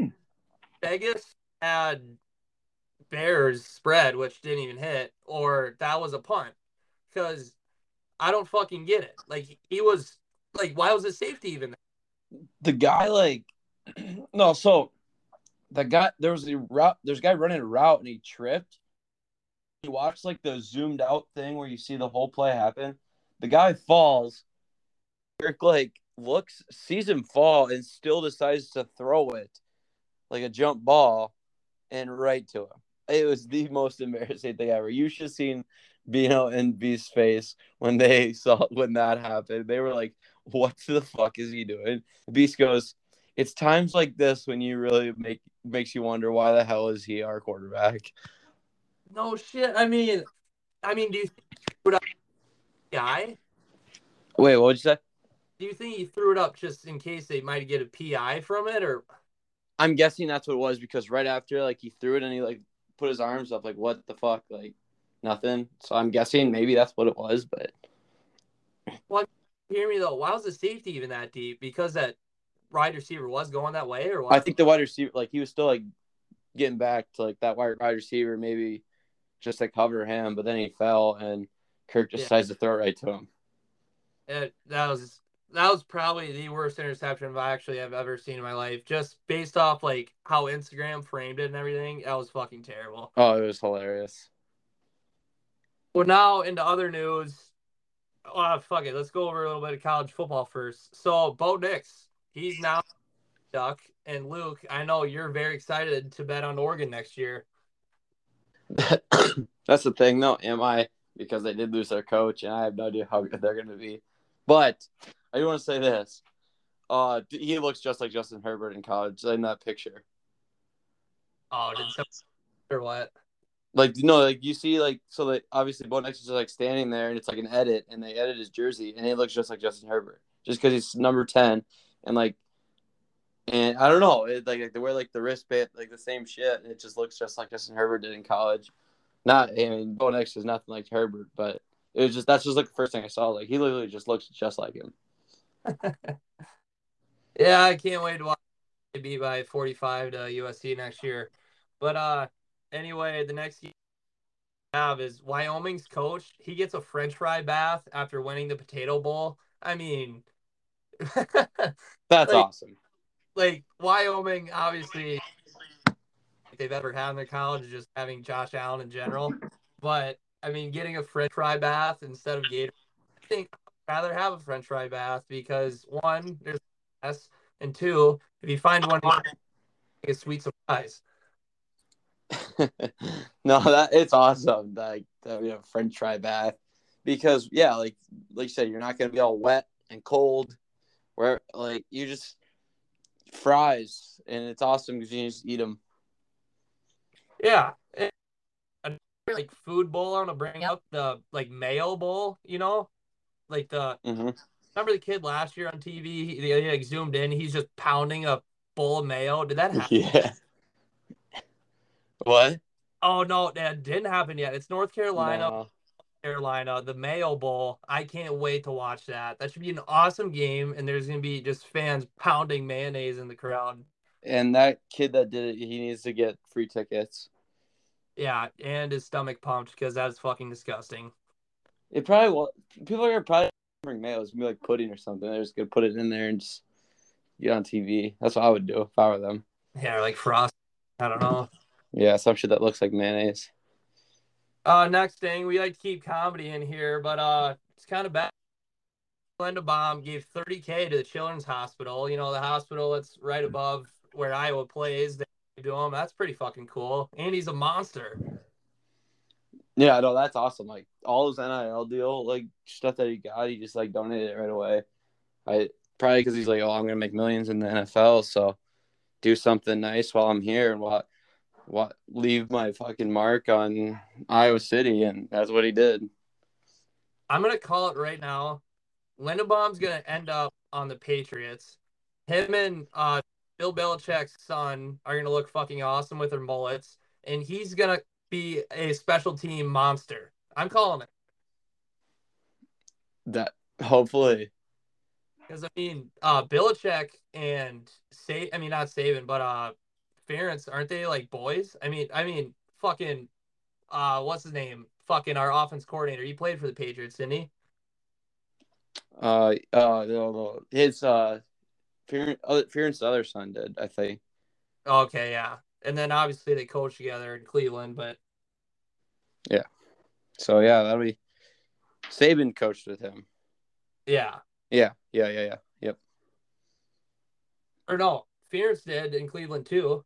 Vegas had Bears spread, which didn't even hit, or that was a punt. Because I don't fucking get it. Like he was like, why was it safety even? the guy like (clears throat) no, so the guy there was a route there's a guy running a route and he tripped. You watch like the zoomed out thing where you see the whole play happen. The guy falls. Kirk like looks, sees him fall, and still decides to throw it like a jump ball and right to him. it was the most (laughs) embarrassing thing ever. You should have seen Bino and B's face when they (laughs) saw when that happened. They were like, "What the fuck is he doing?" Beast goes, "It's times like this when you really make makes you wonder why the hell is he our quarterback." No shit. I mean, I mean, do you think he threw it up guy? Wait, what would you say? Do you think he threw it up just in case they might get a PI from it, or I'm guessing that's what it was because right after like he threw it and he like put his arms up like what the fuck like nothing. So I'm guessing maybe that's what it was, but What hear me though? Why was the safety even that deep? Because that wide receiver was going that way, or what? I think the wide receiver like he was still like getting back to like that wide wide receiver maybe just to cover him, but then he fell and Kirk just Yeah. decides to throw it right to him. It, that was that was probably the worst interception I actually have ever seen in my life. Just based off like how Instagram framed it and everything, that was fucking terrible. Oh, it was hilarious. Well, now into other news. Oh, fuck it. Let's go over a little bit of college football first. So, Bo Nix, he's now Duck, and Luke. I know you're very excited to bet on Oregon next year. (coughs) That's the thing, though. Am I? Because they did lose their coach, and I have no idea how good they're going to be. But I do want to say this: uh, he looks just like Justin Herbert in college in that picture. Oh, did or what? Like no, like you see, like so that obviously Bo Nix is just like standing there, and it's like an edit, and they edit his jersey, and he looks just like Justin Herbert, just because he's number ten, and like, and I don't know, it, like, like they wear like the wristband, like the same shit, and it just looks just like Justin Herbert did in college. Not, I mean, Bo Nix is nothing like Herbert, but it was just that's just like the first thing I saw. Like he literally just looks just like him. (laughs) Yeah, I can't wait to watch beat by 45 to USC next year. But uh anyway, the next we have is Wyoming's coach. He gets a French fry bath after winning the Potato Bowl. I mean, (laughs) That's Like- awesome. like Wyoming, obviously, if they've ever had in their college, just having Josh Allen in general. But I mean, getting a French fry bath instead of Gator, I think I'd rather have a French fry bath because one, there's less, and two, if you find one, it's a sweet surprise. (laughs) no, that it's awesome. Like that, you know, French fry bath, because yeah, like like you said, you're not gonna be all wet and cold. Where like you just fries, and it's awesome because you just eat them. Yeah. And another, like food bowl I want to bring up the like mayo bowl, you know, like the Mm-hmm. remember the kid last year on TV? He, he like zoomed in, he's just pounding a bowl of mayo. Did that happen? Yeah. What? Oh no, that didn't happen yet. It's North Carolina, No. Carolina, the Mayo Bowl. I can't wait to watch that. That should be an awesome game, and there's gonna be just fans pounding mayonnaise in the crowd. And that kid that did it, he needs to get free tickets. Yeah, and his stomach pumped because that's fucking disgusting. It probably will. People are probably bring mayo. It's gonna be like pudding or something. They're just gonna put it in there and just get on TV. That's what I would do if I were them. Yeah, like frost. I don't know. Yeah, some shit that looks like mayonnaise. Uh, next thing we like to keep comedy in here, but uh, it's kind of bad. Linderbaum gave 30k to the Children's Hospital. You know the hospital that's right above where Iowa plays. They do them. That's pretty fucking cool. And he's a monster. Yeah, no, that's awesome. Like all his NIL deal, like stuff that he got, he just like donated it right away. I probably because he's like, oh, I'm gonna make millions in the NFL, so do something nice while I'm here and what, what leave my fucking mark on Iowa City, and that's what he did. I'm gonna call it right now. Linderbaum's gonna end up on the Patriots. Him and uh, Bill Belichick's son are gonna look fucking awesome with their mullets, and he's gonna be a special team monster. I'm calling it That hopefully, because I mean, uh, Belichick and say, I mean not Saban, but uh, Ferentz aren't they like boys? I mean, I mean, fucking, uh, what's his name? Fucking our offense coordinator. He played for the Patriots, didn't he? uh, uh, no, no, his uh, Fear, other, other son did, I think. Okay, yeah. And then obviously they coach together in Cleveland, but yeah. So yeah, that'll be Saban coached with him. yeah. Yeah, yeah, yeah, yeah. Yep. Or no, Ferentz did in Cleveland too.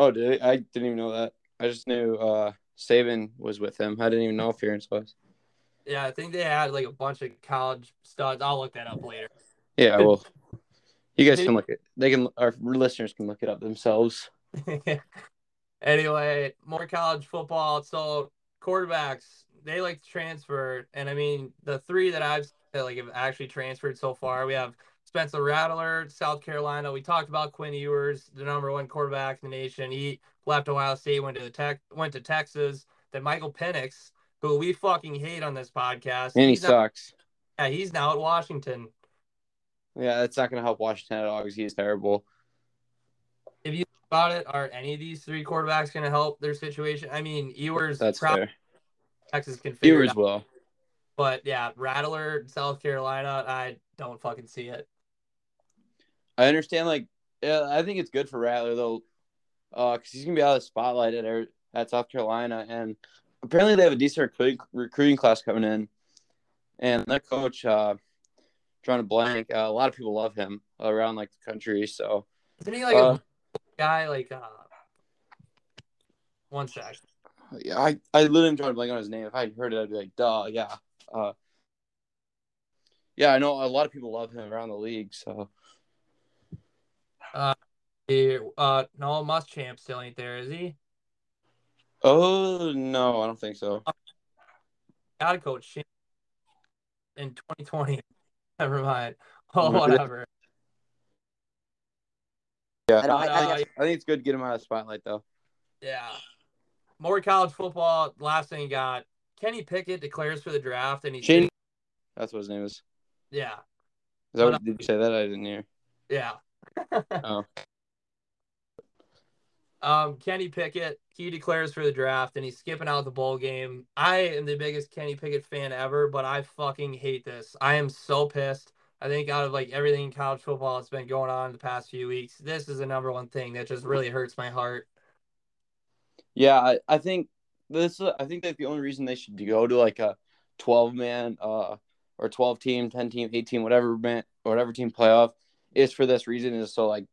Oh, did he? I didn't even know that. I just knew uh Saban was with him. I didn't even know if Ferentz was. Yeah, I think they had like a bunch of college studs. I'll look that up later. Yeah, well, you guys can look it. They can. Our listeners can look it up themselves. (laughs) anyway, more college football. So quarterbacks, they like to transfer, and I mean the three that I've that like have actually transferred so far. We have Spencer Rattler, South Carolina. We talked about Quinn Ewers, the number one quarterback in the nation. He left Ohio State, went to the tech, went to Texas. Then Michael Penix, who we fucking hate on this podcast, And he now, sucks. yeah, he's now at Washington. Yeah, that's not going to help Washington at all because he's terrible. If you think about it, are any of these three quarterbacks going to help their situation? I mean, Ewers, That's probably fair. Texas can figure out. will. But yeah, Rattler, South Carolina, I don't fucking see it. I understand. Like, yeah, I think it's good for Rattler though, because he's gonna be out of the spotlight at at South Carolina, and apparently they have a decent recruiting, recruiting class coming in, and their coach, uh, drawing a blank. Uh, a lot of people love him around like the country. So Isn't he like Uh, a guy like uh one sec. yeah, I I literally drawing a blank on his name. If I heard it, I'd be like, duh, yeah. Uh, yeah, I know a lot of people love him around the league. So He, uh no Muschamp still ain't there, is he? oh no, I don't think so. Uh, got a coach Shane in twenty twenty. (laughs) Never mind. (laughs) Oh whatever. Yeah, I don't- I, I- I, think, I think it's good to get him out of the spotlight though. Yeah. More college football. Last thing you got. Kenny Pickett declares for the draft and he's Shane, that's what his name is. yeah. Is that What what, did you say that? I didn't hear. Yeah. Oh. Um, Kenny Pickett, he declares for the draft and he's skipping out the bowl game. I am the biggest Kenny Pickett fan ever, but I fucking hate this. I am so pissed. I think out of like everything in college football that's been going on in the past few weeks, this is the number one thing that just really hurts my heart. Yeah, I, I think this. I think that the only reason they should go to like a twelve man, uh, or twelve team, ten team, eight team, whatever man, whatever team playoff is for this reason is so like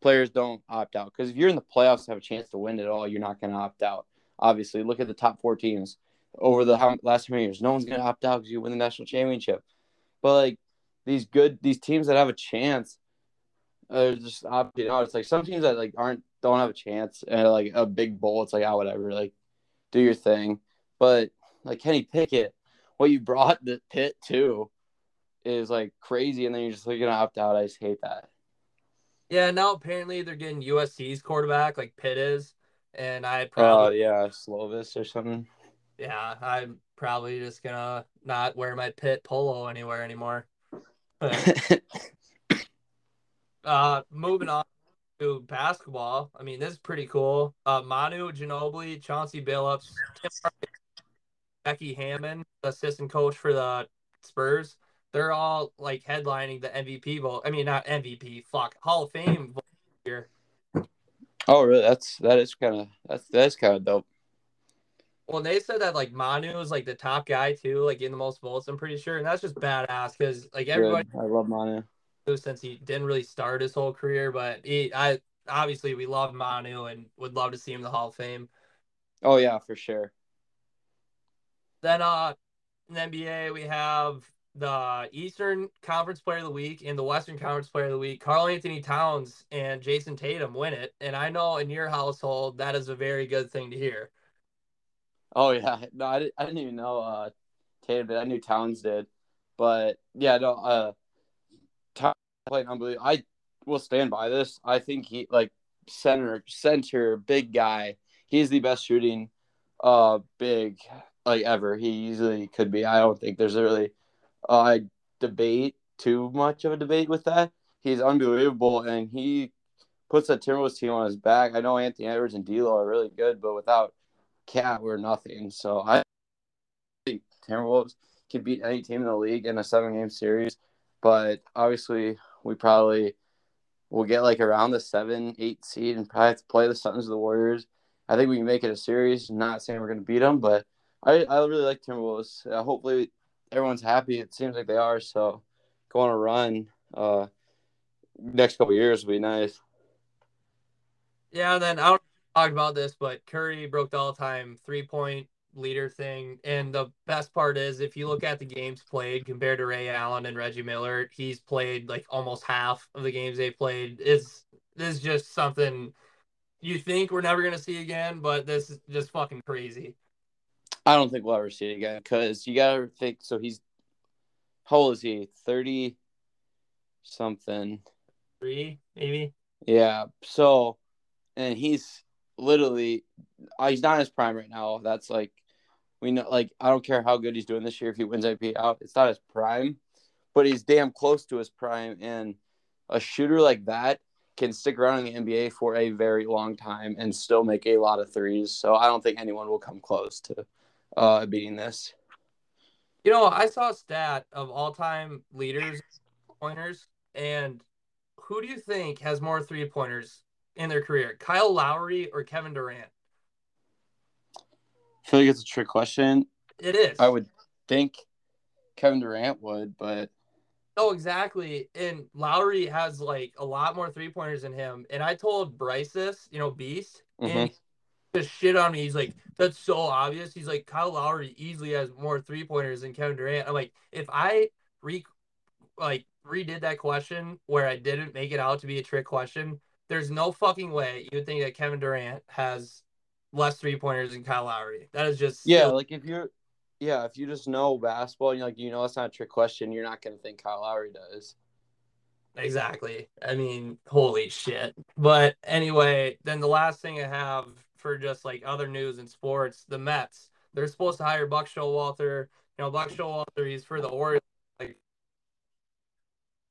players don't opt out. Because if you're in the playoffs have a chance to win it all, you're not going to opt out. Obviously, look at the top four teams over the last many years. No one's going to opt out because you win the national championship. But like these good, these teams that have a chance are just opting out. It's like some teams that like aren't don't have a chance and like a big bowl. It's like ah whatever, like do your thing. But like Kenny Pickett, what you brought the Pitt to is like crazy, and then you're just like gonna opt out. I just hate that. Yeah, now apparently they're getting USC's quarterback like Pitt is, and I Oh probably yeah, Slovis or something. yeah, I'm probably just gonna not wear my Pitt polo anywhere anymore. But (laughs) Uh, moving on to basketball. I mean, this is pretty cool. Uh, Manu Ginobili, Chauncey Billups, Tim Becky Hammond, assistant coach for the Spurs. They're all like headlining the MVP vote. I mean, not MVP. Fuck, Hall of Fame here. oh really? That's that is kind of that's that's kind of dope. Well, they said that like Manu is like the top guy too, like in the most votes. I'm pretty sure, and that's just badass because like everybody Good. I love Manu. since he didn't really start his whole career, but he, I obviously we love Manu and would love to see him in the Hall of Fame. Oh yeah, for sure. Then uh in the NBA we have the Eastern Conference Player of the Week and the Western Conference Player of the Week. Karl-Anthony Towns and Jayson Tatum win it. And I know in your household that is a very good thing to hear. Oh yeah, no, I, didn't, I didn't even know uh Tatum did. I knew Towns did, but yeah, no, uh, Towns playing unbelievable. I will stand by this. I think he like center, center, big guy. He's the best shooting, uh, big like ever. He easily could be. I don't think there's really, uh, I debate too much of a debate with that. He's unbelievable, and he puts the Timberwolves team on his back. I know Anthony Edwards and D'Lo are really good, but without KAT, we're nothing. So I think Timberwolves can beat any team in the league in a seven game series. But obviously, we probably will get like around the seven, eight seed and probably have to play the Suns the Warriors. I think we can make it a series. Not saying we're going to beat them, but I, I really like Timberwolves. Uh, hopefully, everyone's happy. It seems like they are. So go on a run. Uh, next couple years will be nice. Yeah, and then out talked about this, but Curry broke the all-time three-point leader thing. And the best part is, if you look at the games played compared to Ray Allen and Reggie Miller, he's played like almost half of the games they played. Is is just something you think we're never gonna see again, but this is just fucking crazy. I don't think we'll ever see it again because you gotta think. So he's how old is he? Thirty something. Three, maybe. Yeah. So, and he's literally, uh, he's not in his prime right now. That's like, we know, like, I don't care how good he's doing this year. If he wins IP out, it's not his prime, but he's damn close to his prime. And a shooter like that can stick around in the NBA for a very long time and still make a lot of threes. So I don't think anyone will come close to uh, beating this. You know, I saw a stat of all-time leaders pointers, and who do you think has more three pointers in their career, Kyle Lowry or Kevin Durant? I feel like it's a trick question. It is. I would think Kevin Durant would, but Oh, exactly. And Lowry has like a lot more three pointers than him. And I told Bryce this, you know, Beast, and Mhm. he just shit on me. He's like, that's so obvious. He's like, Kyle Lowry easily has more three pointers than Kevin Durant. I'm like, if I re like redid that question where I didn't make it out to be a trick question, there's no fucking way you would think that Kevin Durant has less three pointers than Kyle Lowry. That is just yeah, silly. like if you're, yeah, if you just know basketball and you're like, you know, it's not a trick question, you're not going to think Kyle Lowry does. Exactly. I mean, holy shit. But anyway, then the last thing I have for just like other news and sports, the Mets. They're supposed to hire Buck Showalter. You know, Buck Showalter, he's for the Orioles. Like,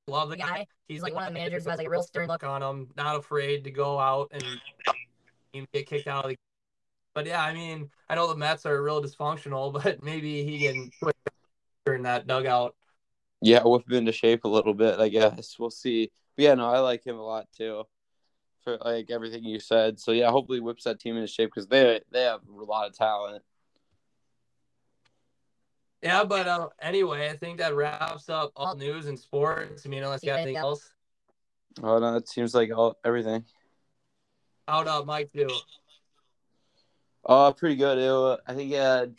love the guy. He's like one of the managers who has like a real stern look on him, not afraid to go out and get kicked out of the but yeah, I mean, I know the Mets are real dysfunctional, (laughs) but maybe he can put in that dugout. Yeah, whip him into shape a little bit, I guess. We'll see. But yeah, no, I like him a lot too. For like everything you said. So yeah, hopefully whips that team into shape because they they have a lot of talent. Yeah, but uh, anyway, I think that wraps up all news and sports. I mean, unless you got anything else. Oh no, it seems like all everything. How'd uh, Mike do? Uh, pretty good. It, wa- I think he had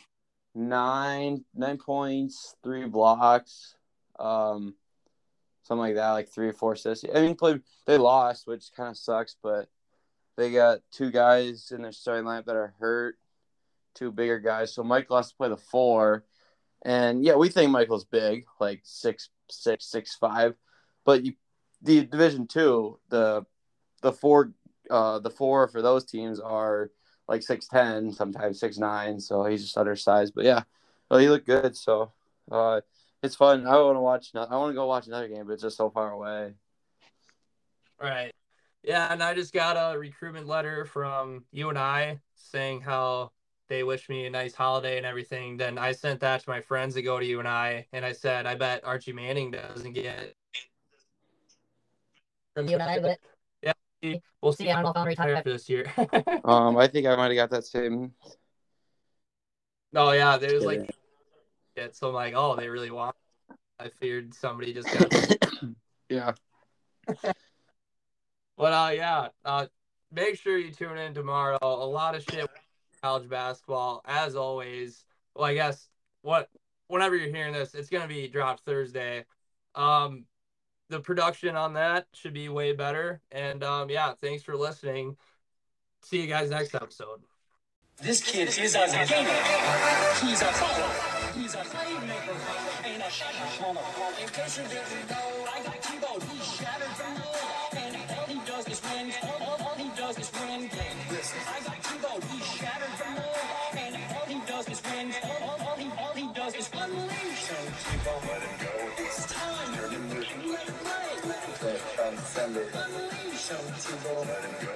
nine nine points, three blocks, um, something like that, like three or four assists. I mean, played they lost, which kind of sucks, but they got two guys in their starting lineup that are hurt, two bigger guys. So Michael has to play the four, and yeah, we think Michael's big, like six six six five, but you the division two the the four uh the four for those teams are like six ten, sometimes six nine. So he's just undersized. But yeah, well, he looked good. So uh, it's fun. I want to watch. I want to go watch another game, but it's just so far away. Right. Yeah, and I just got a recruitment letter from UNI saying how they wish me a nice holiday and everything. Then I sent that to my friends that go to UNI, and I said, I bet Archie Manning doesn't get from UNI, but yeah, we'll see. I don't know if I'm retired after this year. Um, I think I (laughs) might have got that same. oh yeah, there's like, yeah, so I'm like, oh, they really want. I feared somebody just got (coughs) Yeah. (laughs) But uh, yeah, uh, make sure you tune in tomorrow. A lot of shit college basketball, as always. Well, I guess what whenever you're hearing this, it's gonna be dropped Thursday. Um, the production on that should be way better. And um, yeah, thanks for listening. See you guys next episode. This kid is a gamer. He's a follower. He's a playmaker. Ain't a shot caller. In case you didn't know, I got keyboard. He's shattered from low. And all he does is win. All, all, he does is win. I got keyboard. He's shattered from low. And all he does is win. All, all, all he, all he does is unleash. Keep on letting go. It's time. Let it play. Let. Unleash. Keep on go.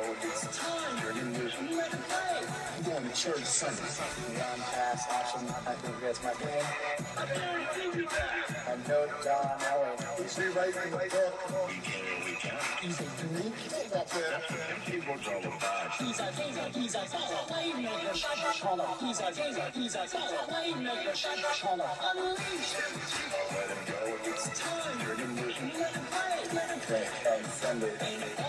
I'm to church Sunday. John Pass, Ashton, I think that's my name. I know John Elway. He's rewriting the book. He's a unique He's a gamer, he's a playmaker, shot caller. He's a gamer, he's a playmaker, shot caller. Unleash. Let him go. It's time. Let him play. Let him play. Sunday.